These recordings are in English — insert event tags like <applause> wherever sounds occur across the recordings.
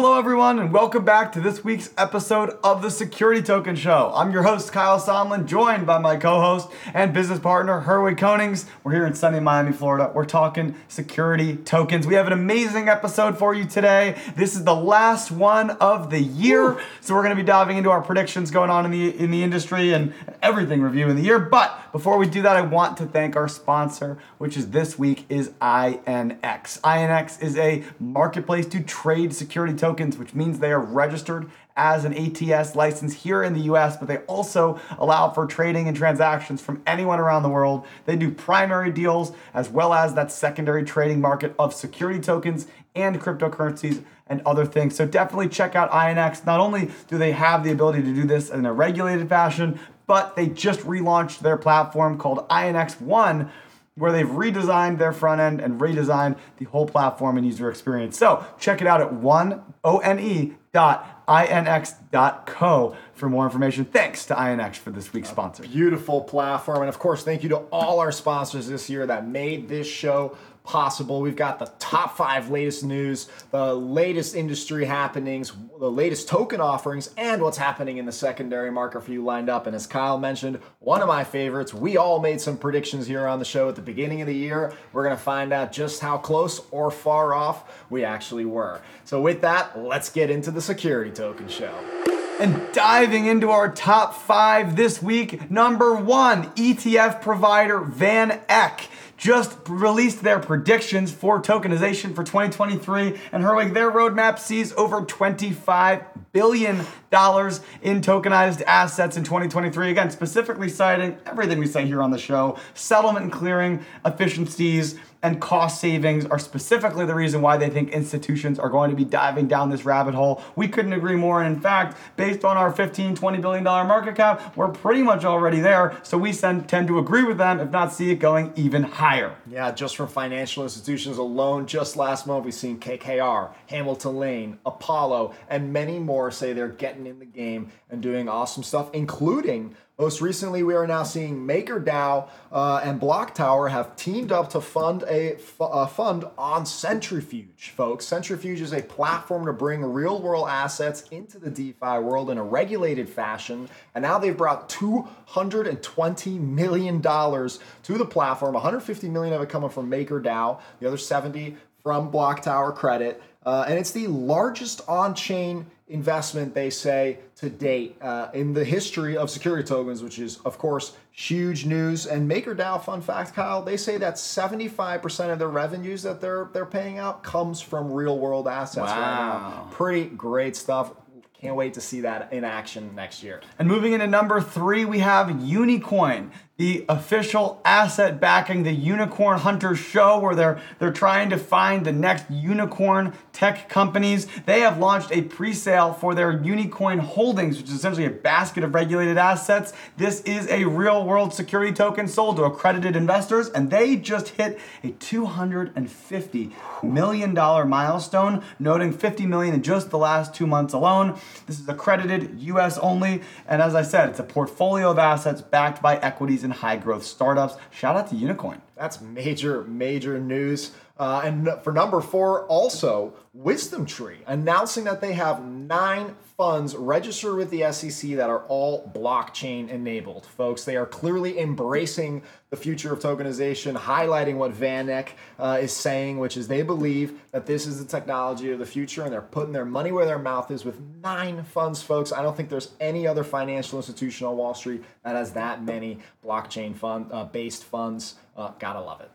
Hello, everyone, and welcome back to this week's episode of the Security Token Show. I'm your host, Kyle Sonlin, joined by my co host and business partner, Herwig Konings. We're here in sunny Miami, Florida. We're talking security tokens. We have an amazing episode for you today. This is the last one of the year, so we're going to be diving into our predictions going on in the, in the industry and everything reviewing the year. But before we do that, I want to thank our sponsor, which is this week is INX. INX is a marketplace to trade security tokens, which means they are registered as an ATS license here in the US, but they also allow for trading and transactions from anyone around the world. They do primary deals as well as that secondary trading market of security tokens and cryptocurrencies and other things. So definitely check out INX. Not only do they have the ability to do this in a regulated fashion, but they just relaunched their platform called INX One where they've redesigned their front end and redesigned the whole platform and user experience. So check it out at one o n e dot inx.co for more information. Thanks to INX for this week's sponsor. Beautiful platform. And of course, thank you to all our sponsors this year that made this show possible. We've got the top five latest news, the latest industry happenings, the latest token offerings, and what's happening in the secondary market for you lined up. And as Kyle mentioned, one of my favorites, we all made some predictions here on the show at the beginning of the year. We're going to find out just how close or far off we actually were. So, with that, let's get into the security token show. And diving into our top five this week, number one, ETF provider Van Eck just released their predictions for tokenization for 2023, and Herwig, their roadmap sees over 25 billion dollars in tokenized assets in 2023. Again, specifically citing everything we say here on the show, settlement and clearing efficiencies and cost savings are specifically the reason why they think institutions are going to be diving down this rabbit hole. We couldn't agree more. And in fact, based on our 15, 20 billion dollar market cap, we're pretty much already there. So we tend to agree with them, if not see it going even higher. Yeah, just from financial institutions alone, just last month we've seen KKR, Hamilton Lane, Apollo, and many more say they're getting in the game and doing awesome stuff, including most recently, we are now seeing MakerDAO uh, and Block Tower have teamed up to fund a, a fund on Centrifuge, folks. Centrifuge is a platform to bring real world assets into the DeFi world in a regulated fashion. And now they've brought $220 million to the platform, 150 million of it coming from MakerDAO, the other 70 from Block Tower Credit. Uh, and it's the largest on chain investment, they say, to date uh, in the history of security tokens, which is, of course, huge news. And MakerDAO, fun fact, Kyle, they say that 75% of their revenues that they're they're paying out comes from real world assets wow. right. Pretty great stuff. Can't wait to see that in action next year. And moving into number three, we have Unicoin the official asset backing the Unicorn Hunters show where they're they're trying to find the next unicorn tech companies. They have launched a pre-sale for their Unicoin holdings, which is essentially a basket of regulated assets. This is a real-world security token sold to accredited investors and they just hit a 250 million dollar milestone, noting 50 million in just the last 2 months alone. This is accredited US only, and as I said, it's a portfolio of assets backed by equities and high growth startups. Shout out to Unicoin. That's major, major news. Uh, and for number four, also Wisdom Tree announcing that they have nine funds registered with the SEC that are all blockchain enabled. Folks, they are clearly embracing the future of tokenization, highlighting what VanEck uh, is saying, which is they believe that this is the technology of the future and they're putting their money where their mouth is with nine funds, folks. I don't think there's any other financial institution on Wall Street that has that many blockchain fund uh, based funds Uh, gotta love it.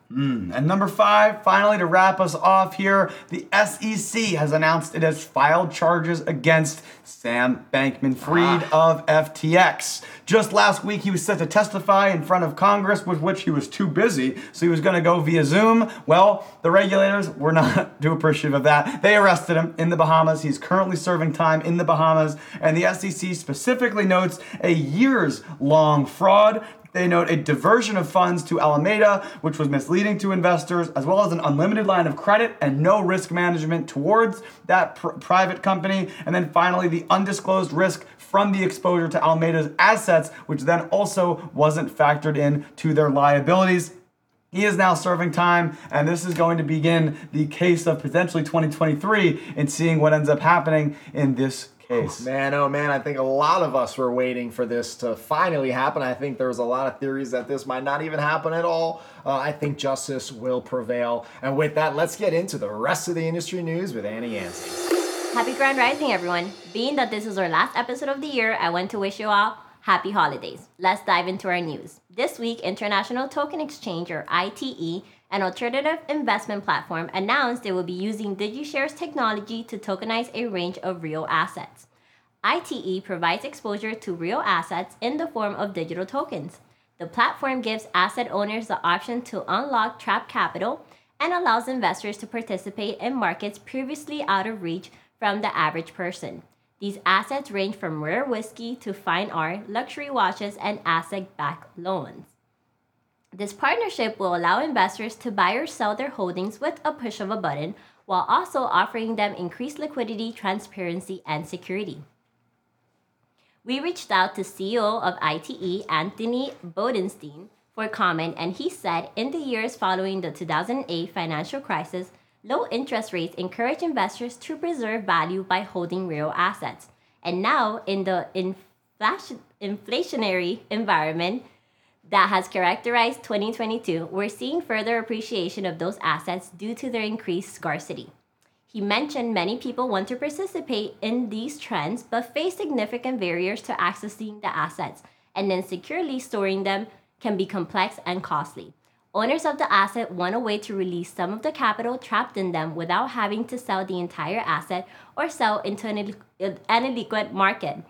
And number five, finally to wrap us off here, the SEC has announced it has filed charges against Sam Bankman Fried of FTX. Just last week, he was set to testify in front of Congress, with which he was too busy, so he was going to go via Zoom. Well, the regulators were not <laughs> too appreciative of that. They arrested him in the Bahamas. He's currently serving time in the Bahamas, and the SEC specifically notes a years long fraud they note a diversion of funds to Alameda, which was misleading to investors, as well as an unlimited line of credit and no risk management towards that pr- private company. And then finally, the undisclosed risk from the exposure to Alameda's assets, which then also wasn't factored in to their liabilities. He is now serving time, and this is going to begin the case of potentially 2023 and seeing what ends up happening in this case. Man, oh man, I think a lot of us were waiting for this to finally happen. I think there was a lot of theories that this might not even happen at all. Uh, I think justice will prevail. And with that, let's get into the rest of the industry news with Annie Yancey. Happy Grand Rising, everyone. Being that this is our last episode of the year, I want to wish you all happy holidays. Let's dive into our news. This week, International Token Exchange, or ITE, an alternative investment platform, announced it will be using DigiShares technology to tokenize a range of real assets. ITE provides exposure to real assets in the form of digital tokens. The platform gives asset owners the option to unlock trapped capital and allows investors to participate in markets previously out of reach from the average person. These assets range from rare whiskey to fine art, luxury watches, and asset backed loans. This partnership will allow investors to buy or sell their holdings with a push of a button while also offering them increased liquidity, transparency, and security. We reached out to CEO of ITE, Anthony Bodenstein, for comment, and he said in the years following the 2008 financial crisis, low interest rates encourage investors to preserve value by holding real assets. And now, in the inflation, inflationary environment that has characterized 2022, we're seeing further appreciation of those assets due to their increased scarcity. He mentioned many people want to participate in these trends but face significant barriers to accessing the assets, and then securely storing them can be complex and costly. Owners of the asset want a way to release some of the capital trapped in them without having to sell the entire asset or sell into an, illiquid, market.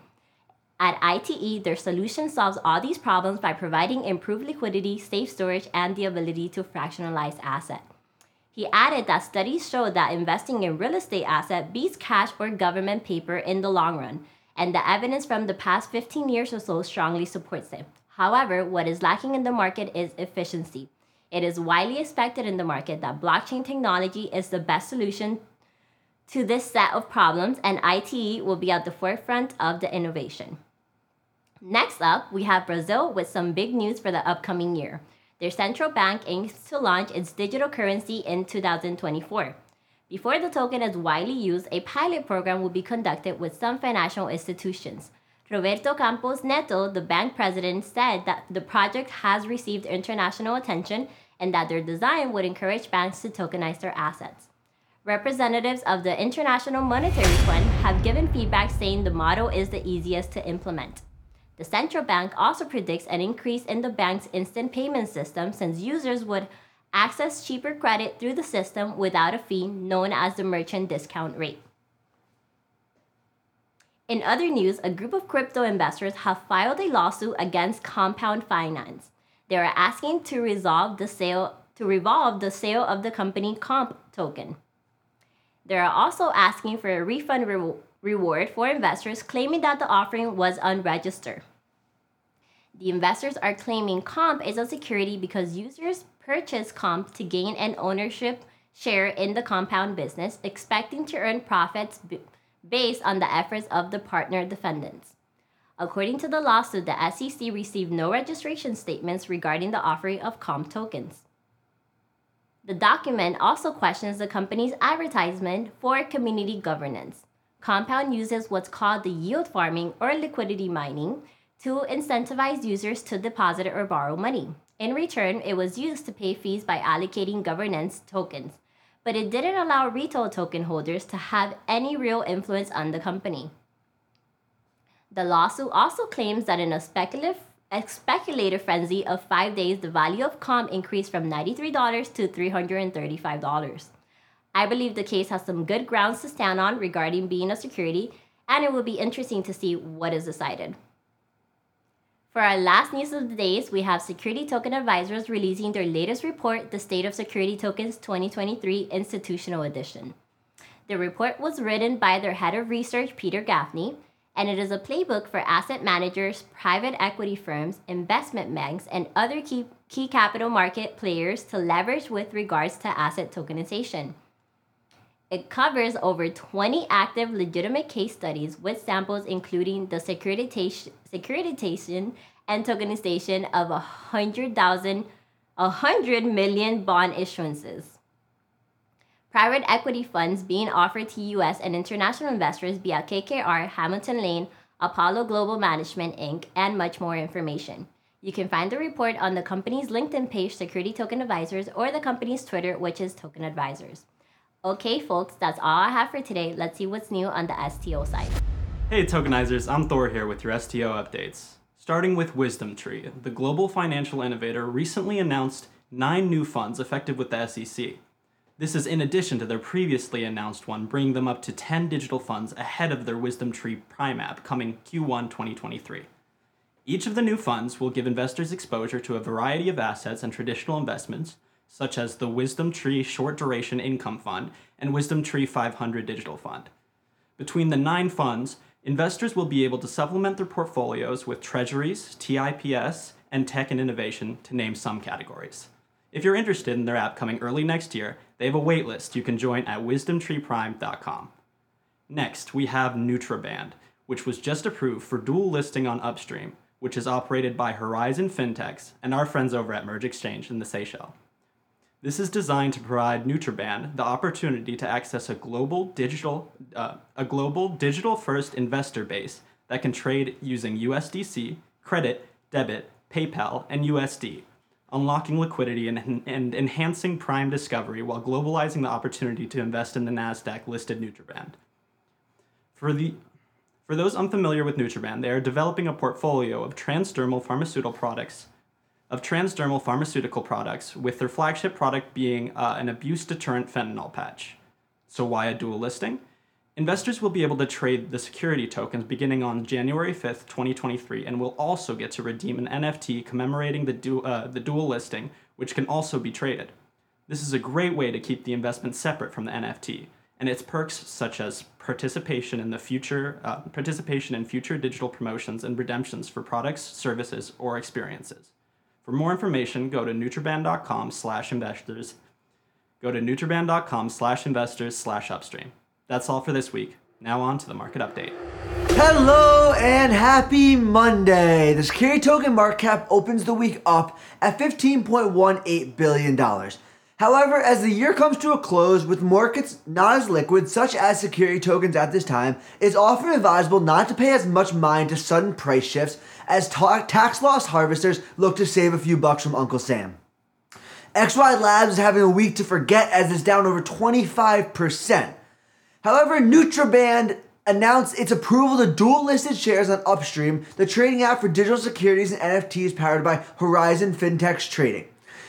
At ITE, their solution solves all these problems by providing improved liquidity, safe storage, and the ability to fractionalize asset. He added that studies show that investing in real estate asset beats cash or government paper in the long run, and the evidence from the past 15 years or so strongly supports it. However, what is lacking in the market is efficiency. It is widely expected in the market that blockchain technology is the best solution to this set of problems, and ITE will be at the forefront of the innovation. Next up, we have Brazil with some big news for the upcoming year. Their central bank aims to launch its digital currency in 2024. Before the token is widely used, a pilot program will be conducted with some financial institutions. Roberto Campos Neto, the bank president, said that the project has received international attention and that their design would encourage banks to tokenize their assets. Representatives of the International Monetary Fund have given feedback saying the model is the easiest to implement. The central bank also predicts an increase in the bank's instant payment system since users would access cheaper credit through the system without a fee known as the merchant discount rate. In other news, a group of crypto investors have filed a lawsuit against Compound Finance. They are asking to resolve the sale to revolve the sale of the company Comp token. They are also asking for a refund re- reward for investors claiming that the offering was unregistered. The investors are claiming Comp is a security because users purchase Comp to gain an ownership share in the compound business, expecting to earn profits b- based on the efforts of the partner defendants. According to the lawsuit, the SEC received no registration statements regarding the offering of Comp tokens. The document also questions the company's advertisement for community governance. Compound uses what's called the yield farming or liquidity mining to incentivize users to deposit or borrow money. In return, it was used to pay fees by allocating governance tokens, but it didn't allow retail token holders to have any real influence on the company. The lawsuit also claims that in a speculative a speculative frenzy of five days, the value of Comp increased from $93 to $335. I believe the case has some good grounds to stand on regarding being a security, and it will be interesting to see what is decided. For our last news of the days, we have Security Token Advisors releasing their latest report, the State of Security Tokens 2023 Institutional Edition. The report was written by their head of research, Peter Gaffney, and it is a playbook for asset managers, private equity firms, investment banks, and other key, key capital market players to leverage with regards to asset tokenization. It covers over 20 active legitimate case studies with samples including the securitization, and tokenization of 100,000 100 million bond issuances. Private equity funds being offered to US and international investors via KKR, Hamilton Lane, Apollo Global Management Inc., and much more information. You can find the report on the company's LinkedIn page, Security Token Advisors, or the company's Twitter, which is Token Advisors. Okay, folks, that's all I have for today. Let's see what's new on the STO side. Hey, tokenizers, I'm Thor here with your STO updates. Starting with Wisdom Tree, the global financial innovator recently announced nine new funds effective with the SEC. This is in addition to their previously announced one, bringing them up to 10 digital funds ahead of their Wisdom Tree Prime app coming Q1 2023. Each of the new funds will give investors exposure to a variety of assets and traditional investments, such as the Wisdom Tree Short Duration Income Fund and Wisdom Tree 500 Digital Fund. Between the nine funds, investors will be able to supplement their portfolios with treasuries, TIPS, and tech and innovation, to name some categories. If you're interested in their app coming early next year, they have a waitlist you can join at wisdomtreeprime.com. Next, we have Nutriband, which was just approved for dual listing on Upstream, which is operated by Horizon Fintex and our friends over at MERJ Exchange in the Seychelles. This is designed to provide Nutriband the opportunity to access a global digital uh, a global digital first investor base that can trade using USDC, credit, debit, PayPal, and USD, unlocking liquidity and, and enhancing prime discovery while globalizing the opportunity to invest in the Nasdaq listed Nutriband. For the for those unfamiliar with Nutriband, they are developing a portfolio of transdermal pharmaceutical products of transdermal pharmaceutical products, with their flagship product being uh, an abuse deterrent fentanyl patch. So, why a dual listing? Investors will be able to trade the security tokens beginning on January 5th, 2023, and will also get to redeem an NFT commemorating the, du- uh, the dual listing, which can also be traded. This is a great way to keep the investment separate from the NFT, and its perks such as participation in the future uh, participation in future digital promotions and redemptions for products, services, or experiences. For more information, go to nutriband.com slash investors. Go to nutriband.com That's all for this week. Now on to the market update. Hello and happy Monday. The security token market cap opens the week up at $15.18 billion. However, as the year comes to a close with markets not as liquid, such as security tokens at this time, it's often advisable not to pay as much mind to sudden price shifts as ta- tax loss harvesters look to save a few bucks from Uncle Sam. XY Labs is having a week to forget as it's down over 25%. However, Nutriband announced its approval to dual listed shares on Upstream, the trading app for digital securities and NFTs powered by Horizon Fintex Trading.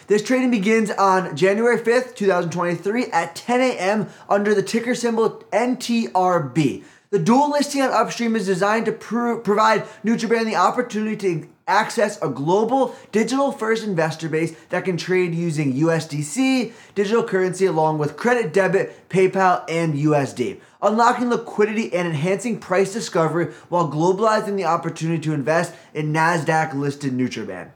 This trading begins on January 5th, 2023 at 10 a.m. under the ticker symbol NTRB. The dual listing on Upstream is designed to pro- provide Nutriband the opportunity to access a global digital first investor base that can trade using USDC, digital currency, along with credit, debit, PayPal, and USD, unlocking liquidity and enhancing price discovery while globalizing the opportunity to invest in NASDAQ listed Nutriband.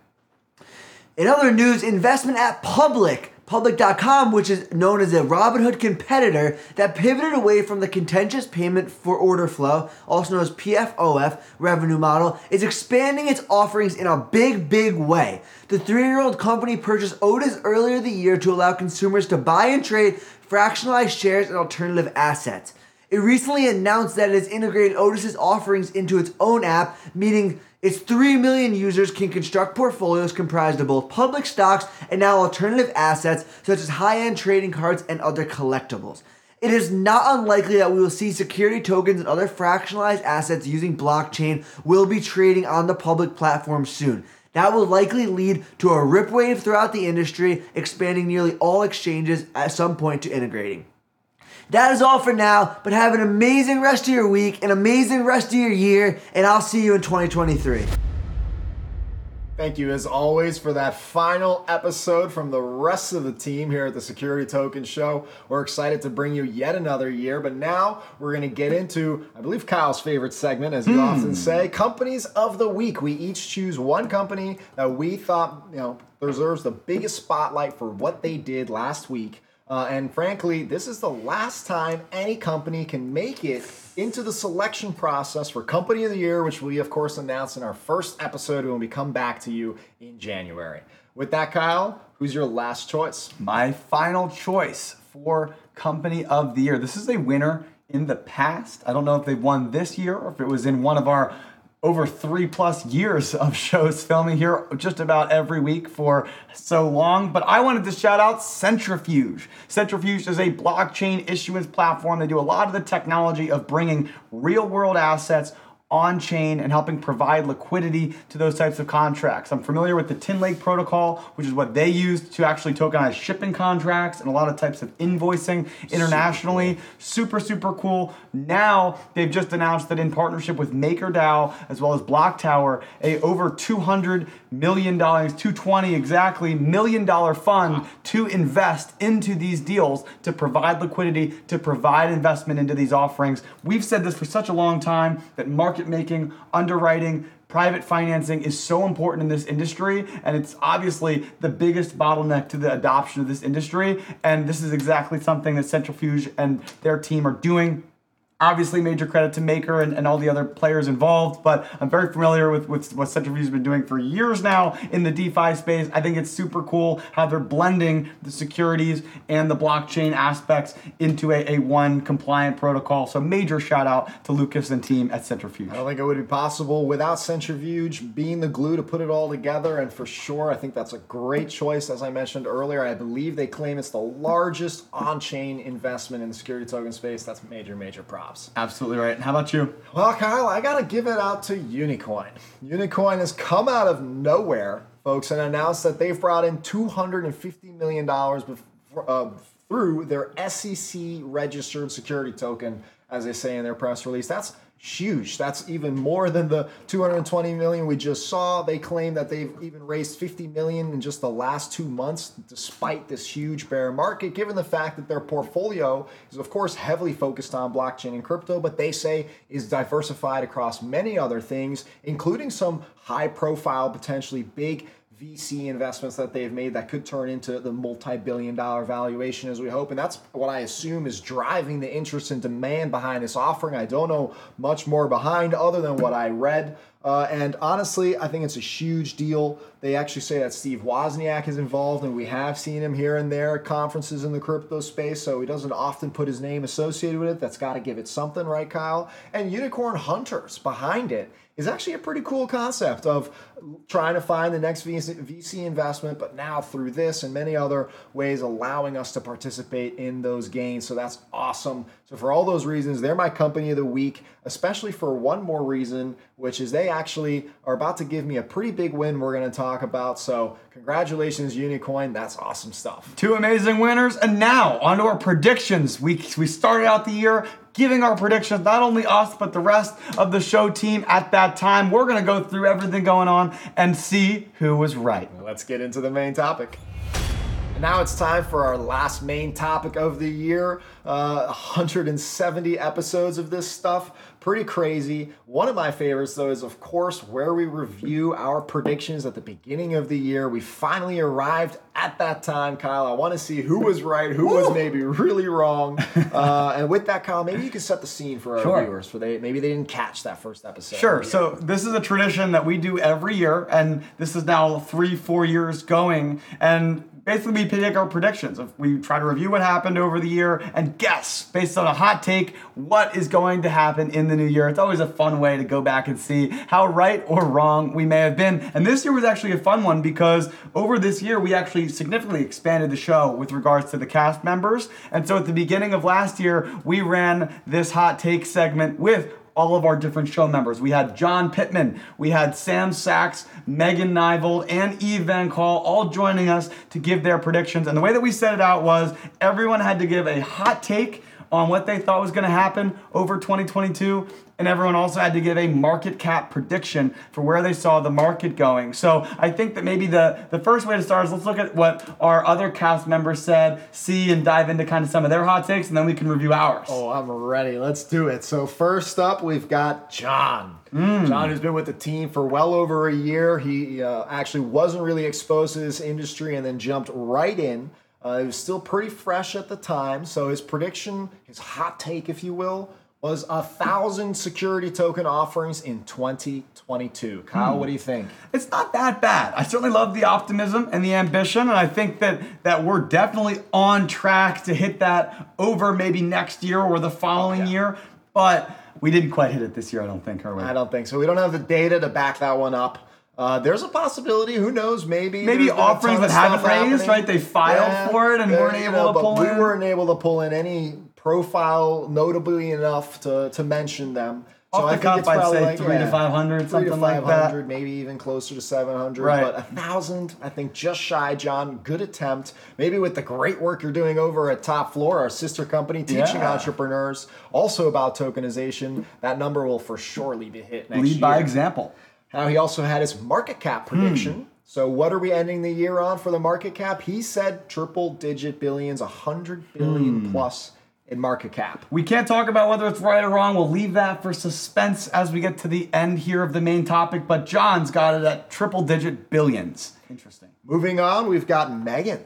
In other news, investment at Public, Public.com, which is known as a Robinhood competitor that pivoted away from the contentious payment for order flow, also known as PFOF revenue model, is expanding its offerings in a big, big way. The three year old company purchased Otis earlier the year to allow consumers to buy and trade fractionalized shares and alternative assets. It recently announced that it has integrated Otis's offerings into its own app, meaning its 3 million users can construct portfolios comprised of both public stocks and now alternative assets such as high end trading cards and other collectibles. It is not unlikely that we will see security tokens and other fractionalized assets using blockchain will be trading on the public platform soon. That will likely lead to a rip wave throughout the industry, expanding nearly all exchanges at some point to integrating. That is all for now, but have an amazing rest of your week, an amazing rest of your year, and I'll see you in 2023. Thank you, as always, for that final episode from the rest of the team here at the Security Token Show. We're excited to bring you yet another year, but now we're going to get into, I believe, Kyle's favorite segment, as you hmm. often say, Companies of the Week. We each choose one company that we thought, you know, deserves the biggest spotlight for what they did last week. Uh, and frankly, this is the last time any company can make it into the selection process for Company of the Year, which we, of course, announced in our first episode when we come back to you in January. With that, Kyle, who's your last choice? My final choice for Company of the Year. This is a winner in the past. I don't know if they've won this year or if it was in one of our over three plus years of <laughs> shows filming here just about every week for so long. But I wanted to shout out Centrifuge. Centrifuge is a blockchain issuance platform. They do a lot of the technology of bringing real world assets on chain and helping provide liquidity to those types of contracts. I'm familiar with the Tin Lake protocol, which is what they used to actually tokenize shipping contracts and a lot of types of invoicing internationally. Super, super cool. Now they've just announced that in partnership with MakerDAO as well as Block Tower, a over 200 million dollars, 220 exactly million dollar fund to invest into these deals to provide liquidity, to provide investment into these offerings. We've said this for such a long time that market making, underwriting, private financing is so important in this industry and it's obviously the biggest bottleneck to the adoption of this industry and this is exactly something that centrifuge and their team are doing obviously major credit to maker and, and all the other players involved but i'm very familiar with, with what centrifuge has been doing for years now in the defi space i think it's super cool how they're blending the securities and the blockchain aspects into a, a one compliant protocol so major shout out to lucas and team at centrifuge I don't think it would be possible without Centrifuge being the glue to put it all together. And for sure, I think that's a great choice. As I mentioned earlier, I believe they claim it's the largest on chain investment in the security token space. That's major, major props. Absolutely right and how about you Well, Kyle, I gotta give it out to Unicoin. Unicoin has come out of nowhere, folks, and announced that they've brought in $250 million bef- uh, through their SEC registered security token, as they say in their press release. That's huge. That's even more than the 220 million we just saw. They claim that they've even raised 50 million in just the last two months, despite this huge bear market, given the fact that their portfolio is, of course, heavily focused on blockchain and crypto, but they say is diversified across many other things, including some high profile, potentially big VC investments that they've made that could turn into the multi-billion dollar valuation as we hope. And that's what I assume is driving the interest and demand behind this offering. I don't know much more behind other than what I read. Uh, and honestly, I think it's a huge deal. They actually say that Steve Wozniak is involved, and we have seen him here and there at conferences in the crypto space, so he doesn't often put his name associated with it. That's got to give it something, right, Kyle? And Unicorn Hunters behind it is actually a pretty cool concept of trying to find the next VC investment, but now through this and many other ways, allowing us to participate in those gains. So that's awesome. So, for all those reasons, they're my company of the week, especially for one more reason, which is they actually are about to give me a pretty big win we're going to talk about. So, congratulations, Unicoin. That's awesome stuff. Two amazing winners, and now onto our predictions. We we started out the year giving our predictions, not only us but the rest of the show team at that time. We're gonna go through everything going on and see who was right. Let's get into the main topic. Now it's time for our last main topic of the year. Uh, 170 episodes of this stuff. Pretty crazy. One of my favorites, though, is of course where we review our predictions at the beginning of the year. We finally arrived at that time, Kyle. I want to see who was right, who was maybe really wrong. <laughs> Uh, and with that, Kyle, maybe you can set the scene for our Sure. viewers. For they maybe they didn't catch that first episode. Sure. So this is a tradition that we do every year, and this is now three, four years going. And basically, we pick our predictions. If we try to review what happened over the year and guess based on a hot take what is going to happen in the new year. It's always a fun way to go back and see how right or wrong we may have been. And this year was actually a fun one because over this year we actually significantly expanded the show with regards to the cast members. And so at the beginning of last year, we ran this hot take segment with all of our different show members. We had John Pittman, we had Sam Sachs, Megan Nivold, and Eve Van Call all joining us to give their predictions. And the way that we set it out was everyone had to give a hot take on what they thought was going to happen over 2022 and everyone also had to give a market cap prediction for where they saw the market going. So I think that maybe the, the first way to start is let's look at what our other cast members said, see and dive into kind of some of their hot takes, and then we can review ours. Oh, I'm ready. Let's do it. So first up, we've got John. John, who's been with the team for well over a year. He uh, actually wasn't really exposed to this industry and then jumped right in. Uh, he was still pretty fresh at the time. So his prediction, his hot take, if you will, was a thousand security token offerings in 2022. Kyle, what do you think? it's not that bad. I certainly love the optimism and the ambition, and I think that that we're definitely on track to hit that over maybe next year or the following Yeah. year. But we didn't quite hit it this year, I don't think, are we? I don't think so. We don't have the data to back that one up. Uh, there's a possibility. Who knows? Maybe Maybe there's been a ton offerings that haven't raised, happening. right? They filed for it and weren't able to but pull we in. weren't able to pull in any profile notably enough to, to mention them. So Off I the think it's I'd probably say like, three to yeah, 500, three to something like that. 500, maybe even closer to 700. Right. But a thousand, I think, just shy. John, good attempt. Maybe with the great work you're doing over at Top Floor, our sister company, teaching Yeah. entrepreneurs also about tokenization. That number will for surely be hit next Lead year. by example. Now he also had his market cap hmm. prediction. So what are we ending the year on for the market cap? He said triple digit billions, a hundred billion hmm. plus in market cap. We can't talk about whether it's right or wrong. We'll leave that for suspense as we get to the end here of the main topic. But John's got it at triple digit billions. Interesting. Moving on, we've got Megan.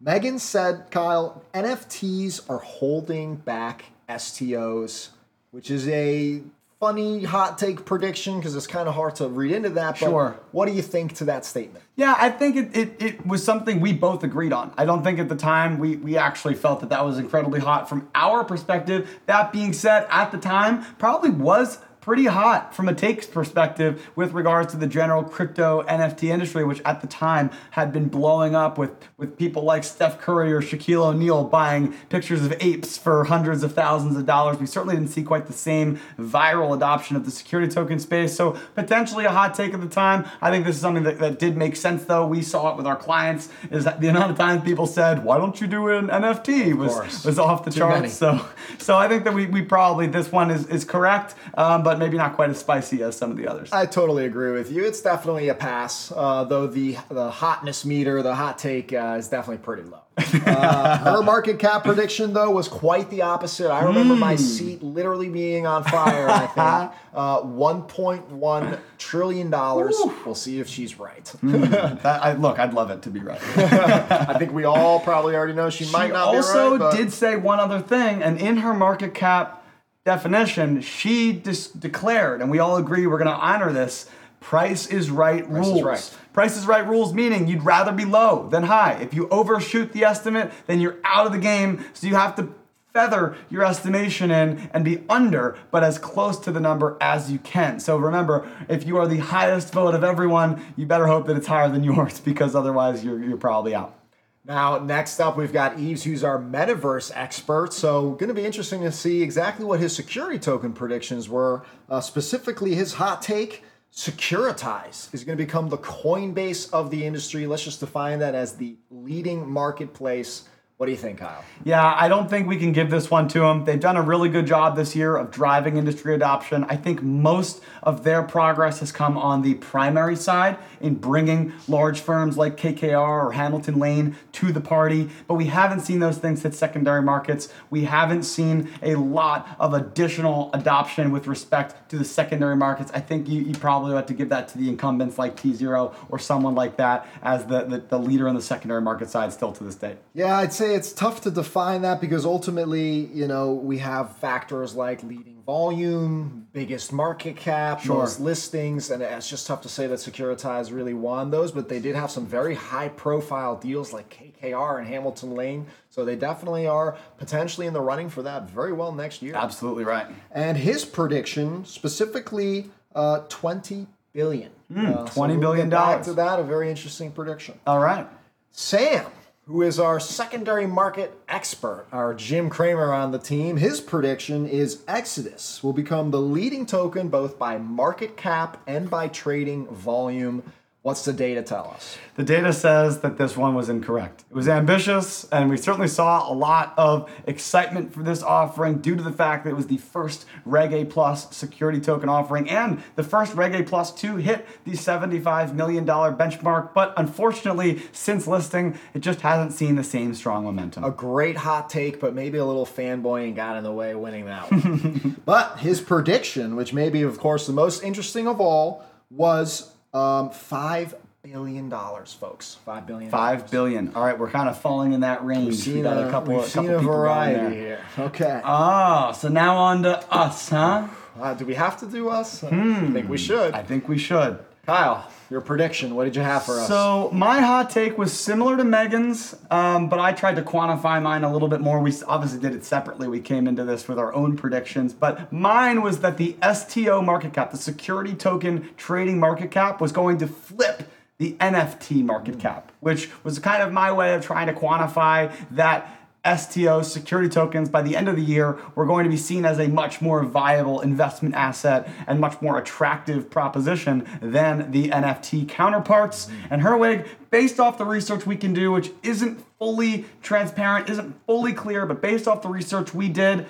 Megan said, Kyle, NFTs are holding back STOs, which is a funny hot take prediction because it's kind of hard to read into that. But Sure. what do you think to that statement? Yeah, I think it, it, it was something we both agreed on. I don't think at the time we, we actually felt that that was incredibly hot from our perspective. That being said, at the time, probably was pretty hot from a takes perspective with regards to the general crypto NFT industry, which at the time had been blowing up with, with people like Steph Curry or Shaquille O'Neal buying pictures of apes for hundreds of thousands of dollars. We certainly didn't see quite the same viral adoption of the security token space. So potentially a hot take at the time. I think this is something that, that did make sense though. We saw it with our clients is that the amount of times people said, why don't you do an NFT was, course. was off the Too many. charts. So so I think that we, we probably, this one is, is correct, um, but maybe not quite as spicy as some of the others. I totally agree with you. It's definitely a pass, uh, though the the hotness meter, the hot take, uh, is definitely pretty low. <laughs> Uh, her market cap prediction, though, was quite the opposite. I remember my seat literally being on fire. I think <laughs> uh, 1.1 trillion dollars. We'll see if she's right. That, I, look, I'd love it to be right. <laughs> I think we all probably already know she, might not also be right. but- she also did say one other thing, and in her market cap definition, she dis- declared, and we all agree we're going to honor this. Price is right is rules. right. Price is right rules meaning you'd rather be low than high. If you overshoot the estimate, then you're out of the game. So you have to feather your estimation in and be under, but as close to the number as you can. So remember, if you are the highest vote of everyone, you better hope that it's higher than yours <laughs> because otherwise you're, you're probably out. Now, next up, we've got Eves, who's our metaverse expert. So, going to be interesting to see exactly what his security token predictions were. Uh, specifically, his hot take Securitize is going to become the Coinbase of the industry. Let's just define that as the leading marketplace. What do you think, Kyle? Yeah, I don't think we can give this one to them. They've done a really good job this year of driving industry adoption. I think most of their progress has come on the primary side in bringing large firms like KKR or Hamilton Lane to the party, but we haven't seen those things hit secondary markets. We haven't seen a lot of additional adoption with respect to the secondary markets. I think you, you probably have to give that to the incumbents like T0 or someone like that as the, the, the leader on the secondary market side still to this day. Yeah, I'd say it's tough to define that because ultimately, you know, we have factors like leading volume, biggest market cap, Sure. most listings, and it's just tough to say that Securitize really won those, but they did have some very high profile deals like KKR and Hamilton Lane. So they definitely are potentially in the running for that very well next year. Absolutely right. And his prediction specifically uh, 20 billion. Uh, so 20 we'll billion get back dollars. to that, a very interesting prediction. All right. Sam, who is our secondary market expert, our Jim Cramer on the team. His prediction is Exodus will become the leading token both by market cap and by trading volume. What's the data tell us? The data says that this one was incorrect. It was ambitious, and we certainly saw a lot of excitement for this offering due to the fact that it was the first Reg A Plus security token offering and the first Reg A Plus to hit the $75 million benchmark. But unfortunately, since listing, it just hasn't seen the same strong momentum. A great hot take, but maybe a little fanboying got in the way winning that one. <laughs> but his prediction, which may be, of course, the most interesting of all, was um, $5 billion, folks. $5 billion. Five billion. All right, we're kind of falling in that range. We've seen got a, couple, we've a seen couple a people going variety there. here. Okay. Oh, so now on to us, huh? Uh, do we have to do us? I think we should. I think we should. Kyle, your prediction. What did you have for us? So my hot take was similar to Megan's, um, but I tried to quantify mine a little bit more. We obviously did it separately. We came into this with our own predictions, but mine was that the STO market cap, the security token trading market cap, was going to flip the NFT market cap, which was kind of my way of trying to quantify that STO security tokens by the end of the year were going to be seen as a much more viable investment asset and much more attractive proposition than the NFT counterparts. Mm. And Herwig, based off the research we can do, which isn't fully transparent, isn't fully clear, but based off the research we did,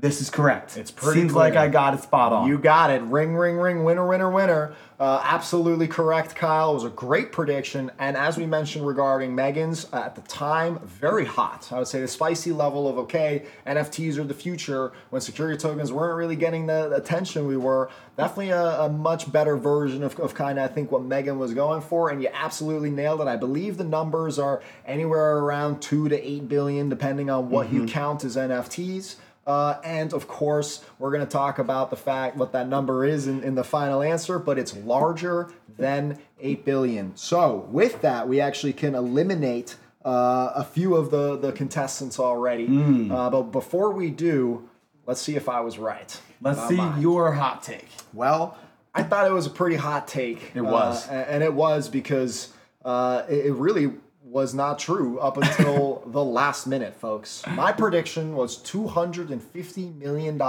this is correct. It's pretty Seems like. I got it spot on. You got it. Ring, ring, ring. Winner, winner, winner. Uh, absolutely correct, Kyle. It was a great prediction. And as we mentioned regarding Megan's, uh, at the time, very hot. I would say the spicy level of, okay, NFTs are the future when security tokens weren't really getting the attention we were. Definitely a, a much better version of, of kind of, I think, what Megan was going for. And you absolutely nailed it. I believe the numbers are anywhere around 2 to 8 billion, depending on what you count as NFTs. Uh, and of course, we're going to talk about the fact what that number is in, in the final answer, but it's larger than 8 billion. So, with that, we actually can eliminate uh, a few of the, the contestants already. Uh, but before we do, let's see if I was right. Let's see mine. your hot take. Well, I thought it was a pretty hot take. It was. Uh, and it was because uh, it, it really was not true up until <laughs> the last minute, folks. My prediction was $250 million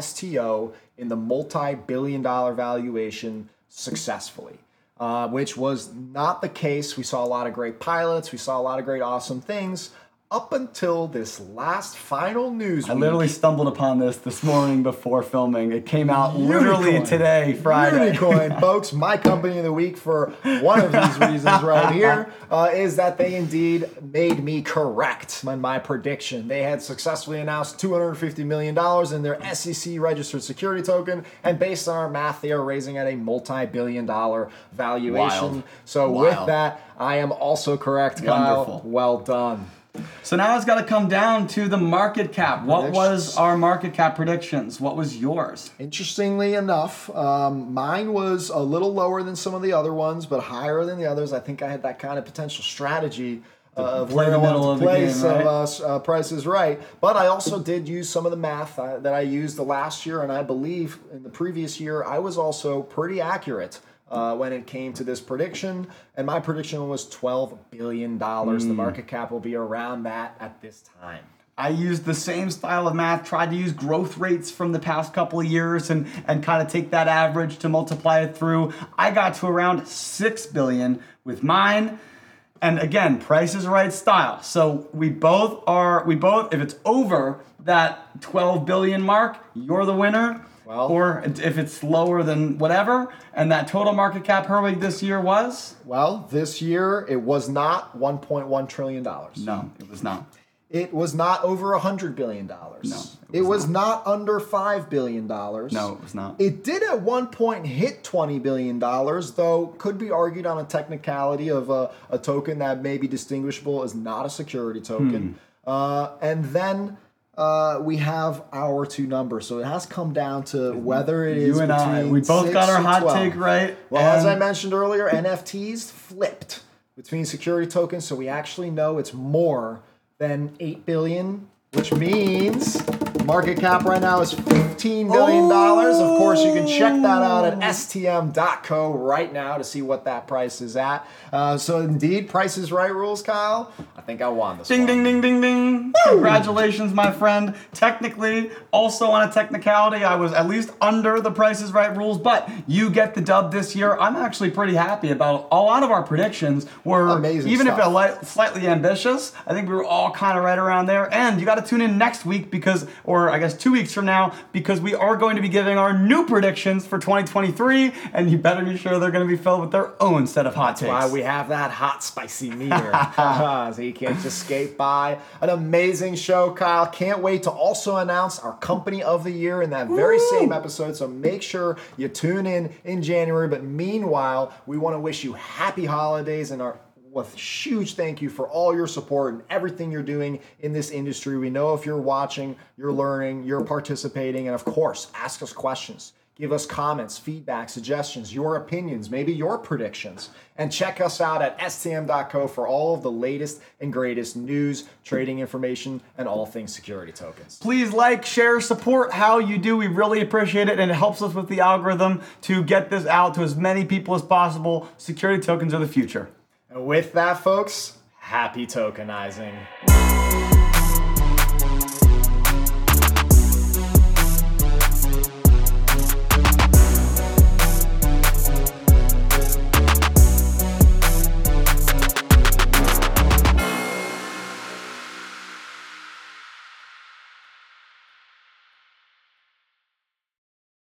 STO in the multi billion dollar valuation successfully. Uh, which was not the case. We saw a lot of great pilots. We saw a lot of great, awesome things up until this last final news. I literally stumbled upon this this morning before filming. It came out literally today, Friday. Unicoin, <laughs> folks. My company of the week for one of these reasons right here <laughs> uh, is that they indeed made me correct on my prediction. They had successfully announced $250 million in their SEC registered security token, and based on our math, they are raising at a multi billion dollar valuation. Wild. So, with that, I am also correct, Kyle. Wonderful. Well done. So now it's got to come down to the market cap. What was our market cap predictions? What was yours? Interestingly enough, um, mine was a little lower than some of the other ones, but higher than the others. I think I had that kind of potential strategy uh, of play where the I wanted to place game, right? uh, uh, Price is Right. But I also did use some of the math uh, that I used the last year, and I believe in the previous year I was also pretty accurate. Uh, when it came to this prediction, and my prediction was $12 billion. Hmm. The market cap will be around that at this time. I used the same style of math, tried to use growth rates from the past couple of years and, and kind of take that average to multiply it through. I got to around 6 billion with mine. And again, price is right style. So we both are, we both, if it's over that 12 billion mark, you're the winner. Well- or if it's lower than whatever, and that total market cap Herwig this year was? Well, this year it was not $1.1 trillion. No, it was not. It was not over $100 billion. No, It was, not. under $5 billion. No, it was not. It did at one point hit $20 billion, though could be argued on a technicality of a, a token that may be distinguishable as not a security token. Hmm. Uh, and then uh, we have our two numbers. So it has come down to whether it is You and I, we both 6 got our hot 12. take right. Well, as I mentioned earlier, NFTs flipped between security tokens, so we actually know it's more than 8 billion, which means market cap right now is 15 billion dollars. Of course, you can check that out at stm.co right now to see what that price is at. Uh, so indeed, Price is Right rules, Kyle. I think I won this Ding, one. ding, ding, ding, ding. Ding. Congratulations, my friend. Technically, also on a technicality, I was at least under the Price is right rules, but you get the dub this year. I'm actually pretty happy about a lot of our predictions were Amazing even if stuff. they're slightly ambitious, I think we were all kind of right around there. And you got to tune in next week because, or I guess two weeks from now, because we are going to be giving our new predictions for 2023, and you better be sure they're going to be filled with their own set of hot takes. why we have that hot spicy meter. <laughs> Uh-huh, so you can't just skate by. An amazing show kyle. Can't wait to also announce our company of the year in that very same episode so make sure you tune in in january. But meanwhile we want to wish you happy holidays and our with huge thank you for all your support and everything you're doing in this industry. We know if you're watching, you're learning, you're participating, and of course, ask us questions. Give us comments, feedback, suggestions, your opinions, maybe your predictions. And check us out at stm.co for all of the latest and greatest news, trading information, and all things security tokens. Please like, share, support how you do. We really appreciate it, and it helps us with the algorithm to get this out to as many people as possible. Security tokens are the future. And with that, folks, happy tokenizing.